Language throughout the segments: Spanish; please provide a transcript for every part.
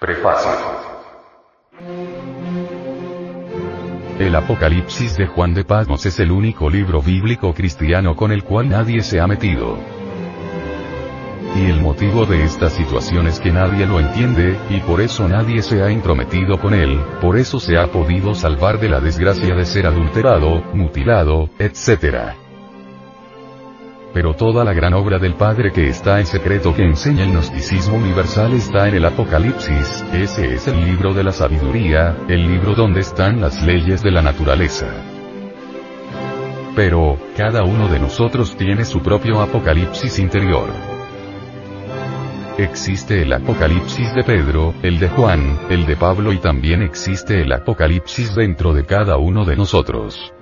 Prefacio. El Apocalipsis de Juan de Patmos es el único libro bíblico cristiano con el cual nadie se ha metido. Y el motivo de esta situación es que nadie lo entiende, y por eso nadie se ha intrometido con él, por eso se ha podido salvar de la desgracia de ser adulterado, mutilado, etc pero toda la gran obra del Padre que está en secreto que enseña el gnosticismo universal está en el Apocalipsis, ese es el libro de la sabiduría, el libro donde están las leyes de la naturaleza. Pero, cada uno de nosotros tiene su propio Apocalipsis interior. Existe el Apocalipsis de Pedro, el de Juan, el de Pablo y también existe el Apocalipsis dentro de cada uno de nosotros.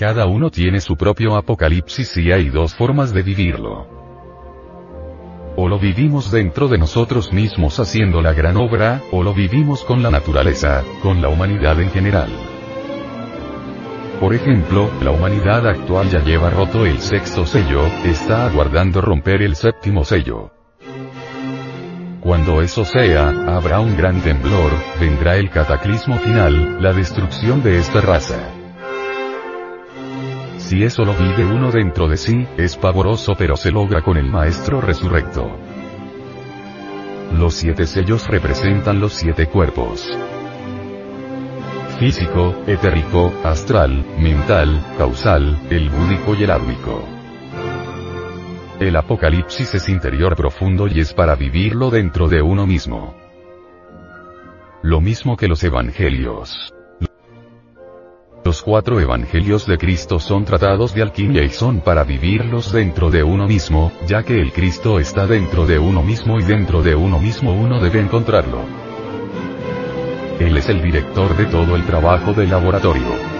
Cada uno tiene su propio apocalipsis y hay dos formas de vivirlo. O lo vivimos dentro de nosotros mismos haciendo la gran obra, o lo vivimos con la naturaleza, con la humanidad en general. Por ejemplo, la humanidad actual ya lleva roto el sexto sello, está aguardando romper el séptimo sello. Cuando eso sea, habrá un gran temblor, vendrá el cataclismo final, la destrucción de esta raza. Si eso lo vive uno dentro de sí, es pavoroso pero se logra con el Maestro resurrecto. Los siete sellos representan los siete cuerpos. Físico, etérico, astral, mental, causal, el búdico y el ádmico. El apocalipsis es interior profundo y es para vivirlo dentro de uno mismo. Lo mismo que los evangelios. Los cuatro evangelios de Cristo son tratados de alquimia y son para vivirlos dentro de uno mismo, ya que el Cristo está dentro de uno mismo y dentro de uno mismo uno debe encontrarlo. Él es el director de todo el trabajo del laboratorio.